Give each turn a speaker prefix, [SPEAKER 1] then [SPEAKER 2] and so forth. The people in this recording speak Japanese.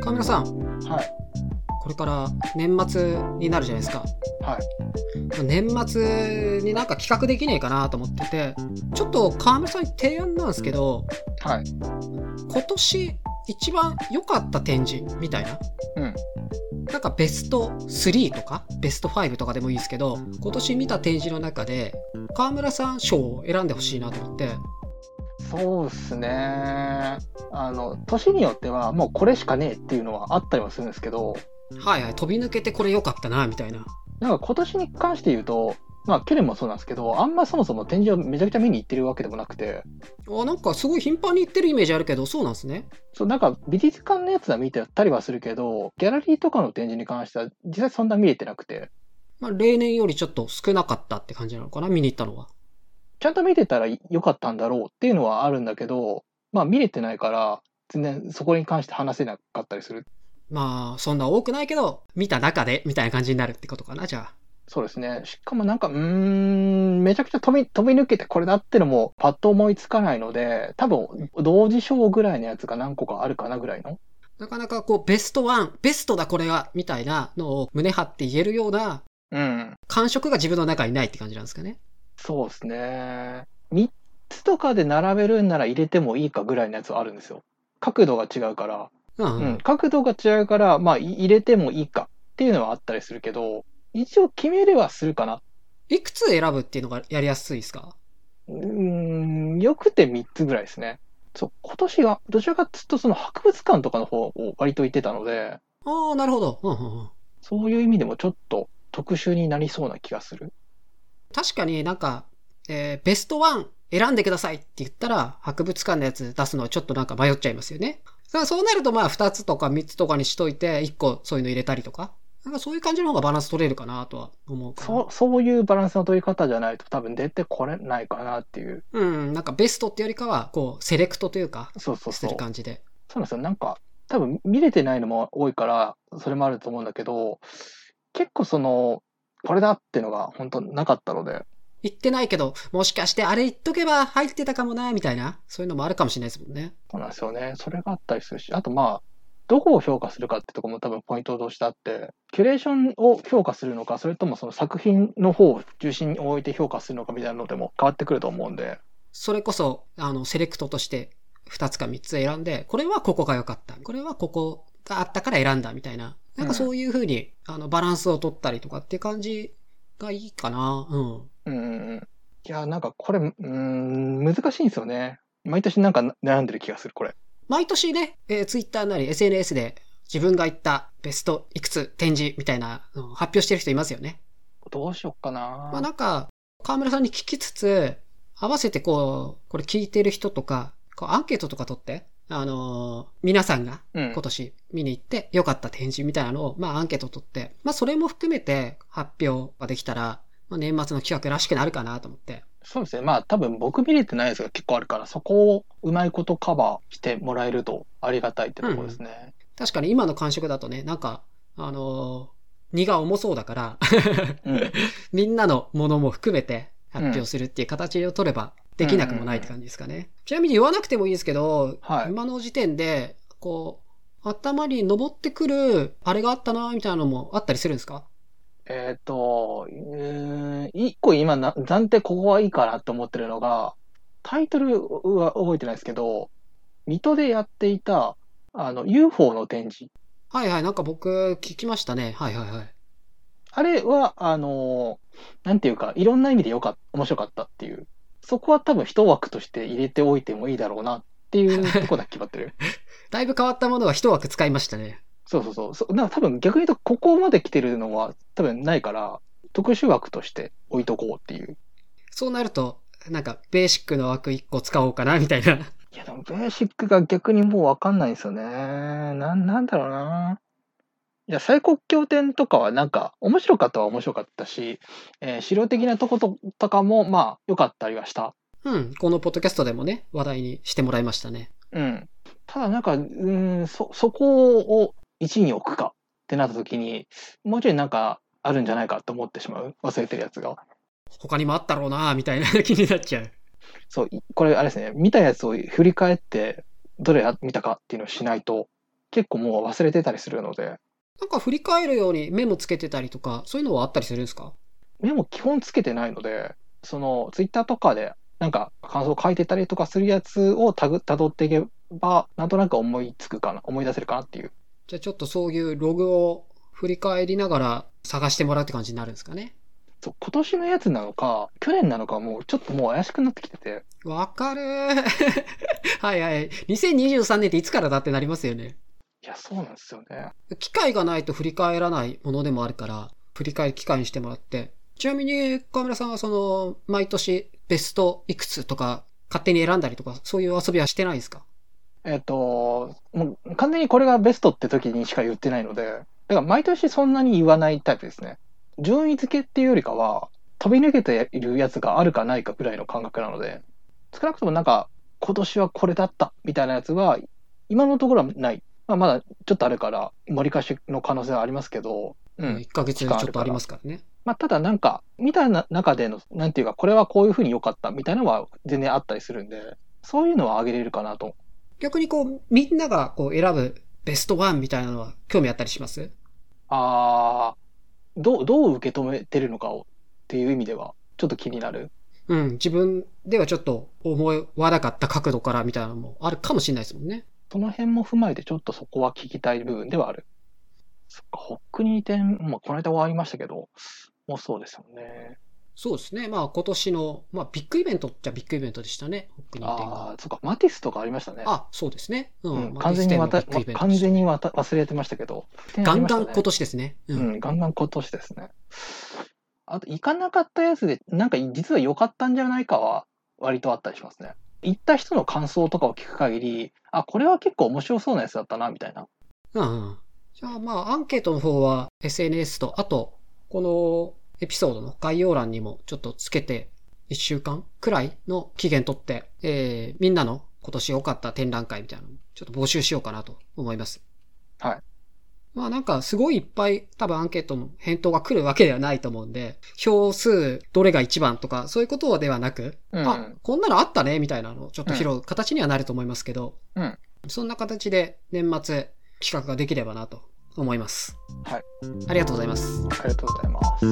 [SPEAKER 1] 川村さん、
[SPEAKER 2] はい。
[SPEAKER 1] これから年末になるじゃないですか。
[SPEAKER 2] はい。
[SPEAKER 1] 年末になんか企画できねえかなと思ってて、ちょっと川村さんに提案なんですけど、
[SPEAKER 2] はい。
[SPEAKER 1] 今年一番良かった展示みたいな。
[SPEAKER 2] うん。
[SPEAKER 1] なんかベスト3とかベスト5とかでもいいですけど、今年見た展示の中で、川村さん賞を選んでほしいなと思って、
[SPEAKER 2] そうですね。あの、年によってはもうこれしかねえっていうのはあったりはするんですけど、
[SPEAKER 1] はいはい、飛び抜けてこれ良かったな、みたいな。
[SPEAKER 2] なんか今年に関して言うと、まあ去年もそうなんですけど、あんまそもそも展示をめちゃくちゃ見に行ってるわけでもなくて、
[SPEAKER 1] あ、なんかすごい頻繁に行ってるイメージあるけど、そうなんですね。
[SPEAKER 2] そうなんか美術館のやつは見てたりはするけど、ギャラリーとかの展示に関しては実際そんな見れてなくて、
[SPEAKER 1] まあ、例年よりちょっと少なかったって感じなのかな、見に行ったのは。
[SPEAKER 2] ちゃんと見てたら良かったんだろうっていうのはあるんだけど、まあ見れてないから、全然そこに関して話せなかったりする。
[SPEAKER 1] まあ、そんな多くないけど、見た中で、みたいな感じになるってことかな、じゃあ。
[SPEAKER 2] そうですね。しかもなんか、うーん、めちゃくちゃ飛び、飛び抜けてこれだってのもパッと思いつかないので、多分、同時賞ぐらいのやつが何個かあるかなぐらいの。
[SPEAKER 1] なかなかこう、ベストワン、ベストだこれは、みたいなのを胸張って言えるような
[SPEAKER 2] うん。
[SPEAKER 1] 感触が自分の中にないって感じなんですかね。
[SPEAKER 2] そうですね。3つとかで並べるんなら入れてもいいかぐらいのやつはあるんですよ。角度が違うから。
[SPEAKER 1] うん、
[SPEAKER 2] う。
[SPEAKER 1] うんん。
[SPEAKER 2] 角度が違うから、まあ、い入れてもいいかっていうのはあったりするけど、一応決めれはするかな。
[SPEAKER 1] いくつ選ぶっていうのがやりやすいですか？
[SPEAKER 2] うーん、よくて3つぐらいですね。そう、今年は、どちらかっていうと、その博物館とかの方を割と言ってたので、
[SPEAKER 1] ああ、なるほど。うんうんうん。
[SPEAKER 2] そういう意味でもちょっと特殊になりそうな気がする。
[SPEAKER 1] 確かになんか、えーベストワン選んでくださいって言ったら、博物館のやつ出すのはちょっとなんか迷っちゃいますよね。そうなるとまあ2つとか3つとかにしといて、1個そういうの入れたりとか。なんかそういう感じの方がバランス取れるかなとは思うかな。
[SPEAKER 2] そう、そういうバランスの取り方じゃないと多分出てこれないかなっていう。
[SPEAKER 1] うん、なんかベストってよりかは、こう、セレクトというか、
[SPEAKER 2] そうそうそう。
[SPEAKER 1] る感じで。
[SPEAKER 2] そうなんですよ。なんか、多分見れてないのも多いから、それもあると思うんだけど、結構その、これだってのが本当なかったので、
[SPEAKER 1] 言ってないけど、もしかしてあれ言っとけば入ってたかもな、みたいな、そういうのもあるかもしれないですもんね。
[SPEAKER 2] そうなんですよね。それがあったりするし、あとまあ、どこを評価するかってところも多分ポイントとしてあって、キュレーションを評価するのか、それともその作品の方を中心に置いて評価するのかみたいなのでも変わってくると思うんで、
[SPEAKER 1] それこそ、あの、セレクトとして2つか3つ選んで、これはここが良かった。これはここがあったから選んだみたいな。なんかそういう風に、あの、バランスを取ったりとかって感じがいいかな。うん。
[SPEAKER 2] うんうんうん。いや、なんかこれ、うーん、難しいんですよね。毎年なんか悩んでる気がする、これ。
[SPEAKER 1] 毎年ね、えー、Twitter なり SNS で自分が言ったベストいくつ展示みたいなのを発表してる人いますよね。
[SPEAKER 2] どうしよっかな。
[SPEAKER 1] まあなんか、河村さんに聞きつつ、合わせてこう、これ聞いてる人とか、こうアンケートとか取って、あのー皆さんが
[SPEAKER 2] うん
[SPEAKER 1] 今年見に行って良かった展示みたいなのを、まあアンケート取って、まあそれも含めて発表ができたら、まあ年末の企画らしくなるかなと思って。
[SPEAKER 2] そうですね。まあ多分僕見れてないやつが結構あるから、そこをうまいことカバーしてもらえるとありがたいってところですね。
[SPEAKER 1] 確かに今の感触だとね、なんか、あのー荷が重そうだから、
[SPEAKER 2] うん。
[SPEAKER 1] みんなのものも含めて発表するっていう形を取ればできなくもないって感じですかね。ちなみに言わなくてもいいですけど、
[SPEAKER 2] はい
[SPEAKER 1] 今の時点で、こう、頭に登ってくる、あれがあったな、みたいなのもあったりするんですか？
[SPEAKER 2] えっ、と、うーん一個今な、暫定ここはいいかなと思ってるのが、タイトルは覚えてないですけど、水戸でやっていた、あの、UFO の展示。
[SPEAKER 1] はいはい、なんか僕聞きましたね。はいはいはい。
[SPEAKER 2] あれは、あの、なんていうか、いろんな意味でよかった、面白かったっていう。そこは多分一枠として入れておいてもいいだろうなっていうとこだけ決まってる。
[SPEAKER 1] だいぶ変わったものは一枠使いましたね。
[SPEAKER 2] そうそうそう。そだから多分逆に言うと、ここまで来てるのは多分ないから、特殊枠として置いとこうっていう。
[SPEAKER 1] そうなると、なんかベーシックの枠一個使おうかな、みたいな。
[SPEAKER 2] いや、でもベーシックが逆にもうわかんないんですよね。なん、なんだろうな。いや、最国境展とかはなんか、面白かったは面白かったし、えー資料的なとこととかも、まあ、良かったりはした。
[SPEAKER 1] うん、このポッドキャストでもね、話題にしてもらいましたね。
[SPEAKER 2] うん。ただなんか、うーん、そ、そこを1位に置くかってなった時に、もうちょいなんか、あるんじゃないかと思ってしまう。忘れてるやつが。
[SPEAKER 1] 他にもあったろうなみたいな気になっちゃう。
[SPEAKER 2] そう、いこれあれですね、見たやつを振り返って、どれ見たかっていうのをしないと、結構もう忘れてたりするので、
[SPEAKER 1] なんか振り返るようにメモつけてたりとか、そういうのはあったりするんですか？
[SPEAKER 2] メモ基本つけてないので、そのツイッターとかでなんか感想書いてたりとかするやつをたぐ辿っていけば、なんとなく思いつくかな、思い出せるかなっていう。
[SPEAKER 1] じゃあちょっとそういうログを振り返りながら探してもらうって感じになるんですかね。
[SPEAKER 2] そう今年のやつなのか、去年なのかもうちょっともう怪しくなってきてて、
[SPEAKER 1] わかるー はいはい。2023年っていつからだってなりますよね。
[SPEAKER 2] いや、そうなんですよね。
[SPEAKER 1] 機会がないと振り返らないものでもあるから、振り返る機会にしてもらって。ちなみに、河村さんはその、毎年ベストいくつとか、勝手に選んだりとか、そういう遊びはしてないですか？
[SPEAKER 2] えっ、と、もう完全にこれがベストって時にしか言ってないので、だから毎年そんなに言わないタイプですね。順位付けっていうよりかは、飛び抜けているやつがあるかないかぐらいの感覚なので、少なくともなんか、今年はこれだったみたいなやつは、今のところはない。まあ、まだちょっとあるから、盛り返しの可能性はありますけど、うん。
[SPEAKER 1] 1ヶ月ちょっとありますからね。
[SPEAKER 2] まあ、ただなんか、見た中での、なんていうか、これはこういうふうに良かったみたいなのは全然あったりするんで、そういうのは上げれるかなと
[SPEAKER 1] 逆にこう、みんながこう選ぶベストワンみたいなのは興味あったりします？
[SPEAKER 2] ああ、どう、どう受け止めてるのかをっていう意味では、ちょっと気になる。
[SPEAKER 1] うん、自分ではちょっと思わなかった角度からみたいなのもあるかもしれないですもんね。
[SPEAKER 2] その辺も踏まえて、ちょっとそこは聞きたい部分ではある。そっか、ホック2点、まあ、この間終わりましたけど、もうそうですよね。
[SPEAKER 1] そうですね。まあ今年の、まあビッグイベントっちゃビッグイベントでしたね。ホック2点
[SPEAKER 2] あ
[SPEAKER 1] が
[SPEAKER 2] あ。、そっか、マティスとかありましたね。
[SPEAKER 1] あ、そうですね。う
[SPEAKER 2] うん、
[SPEAKER 1] ん。
[SPEAKER 2] 完全にわた、完全にわた忘れてましたけど。
[SPEAKER 1] ガンガン
[SPEAKER 2] ね
[SPEAKER 1] 今年ですね。う。
[SPEAKER 2] うんん、ガンガン今年ですね。あと、行かなかったやつで、なんか実は良かったんじゃないかは、割とあったりしますね。行った人の感想とかを聞く限り、あ、これは結構面白そうなやつだったな、みたいな。
[SPEAKER 1] うんうん。じゃあまあアンケートの方は SNS と、あと、このエピソードの概要欄にもちょっとつけて、1週間くらいの期限取って、えー、みんなの今年良かった展覧会みたいなのをちょっと募集しようかなと思います。
[SPEAKER 2] はい。
[SPEAKER 1] まあなんかすごいいっぱい多分アンケートの返答が来るわけではないと思うんで、票数どれが一番とかそういうことではなく、
[SPEAKER 2] うん
[SPEAKER 1] あ、こんなのあったねみたいなのをちょっと拾う形にはなると思いますけど、
[SPEAKER 2] うん
[SPEAKER 1] そんな形で年末企画ができればなと思います。
[SPEAKER 2] はい。
[SPEAKER 1] ありがとうございます。
[SPEAKER 2] ありがとうございます。